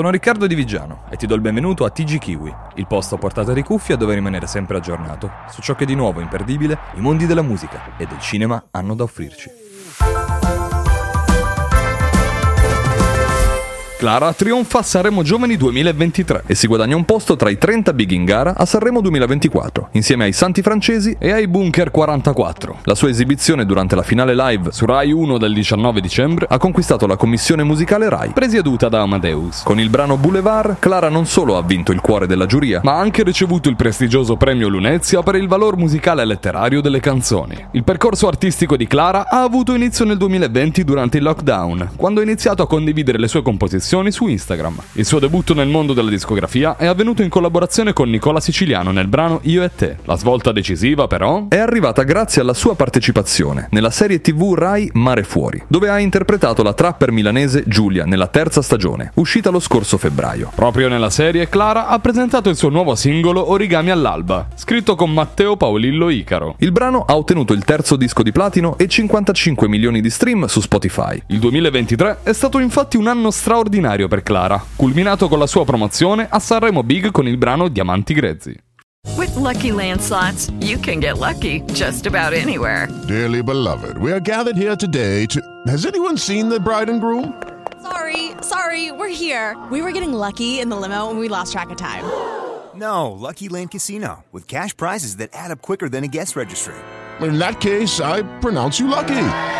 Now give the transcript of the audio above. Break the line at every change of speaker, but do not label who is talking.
Sono Riccardo Di Vigiano e ti do il benvenuto a TG Kiwi, il posto a portata di cuffia dove rimanere sempre aggiornato su ciò che di nuovo imperdibile i mondi della musica e del cinema hanno da offrirci. Clara trionfa a Sanremo Giovani 2023 e si guadagna un posto tra i 30 big in gara a Sanremo 2024, insieme ai Santi Francesi e ai Bunker 44. La sua esibizione durante la finale live su Rai 1 del 19 dicembre ha conquistato la commissione musicale Rai, presieduta da Amadeus. Con il brano Boulevard, Clara non solo ha vinto il cuore della giuria, ma ha anche ricevuto il prestigioso premio Lunezia per il valor musicale e letterario delle canzoni. Il percorso artistico di Clara ha avuto inizio nel 2020 durante il lockdown, quando ha iniziato a condividere le sue composizioni su Instagram. Il suo debutto nel mondo della discografia è avvenuto in collaborazione con Nicola Siciliano nel brano Io e te. La svolta decisiva, però, è arrivata grazie alla sua partecipazione nella serie TV Rai Mare Fuori, dove ha interpretato la trapper milanese Giulia nella terza stagione, uscita lo scorso febbraio. Proprio nella serie, Clara ha presentato il suo nuovo singolo Origami all'alba, scritto con Matteo Paolillo Icaro. Il brano ha ottenuto il terzo disco di platino e 55 milioni di stream su Spotify. Il 2023 è stato infatti un anno straordinario per Clara, culminato con la sua promozione a Sanremo Big con il brano Diamanti Grezzi.
With Lucky Land slots, you can get lucky just about anywhere.
Dearly beloved, we are gathered here today to. Has anyone seen the bride and groom?
Sorry, sorry, we're here. We were getting lucky in the limo and we lost track of time.
No, Lucky Land Casino, with cash prizes that add up quicker than a guest registry.
In that case, I pronounce you lucky.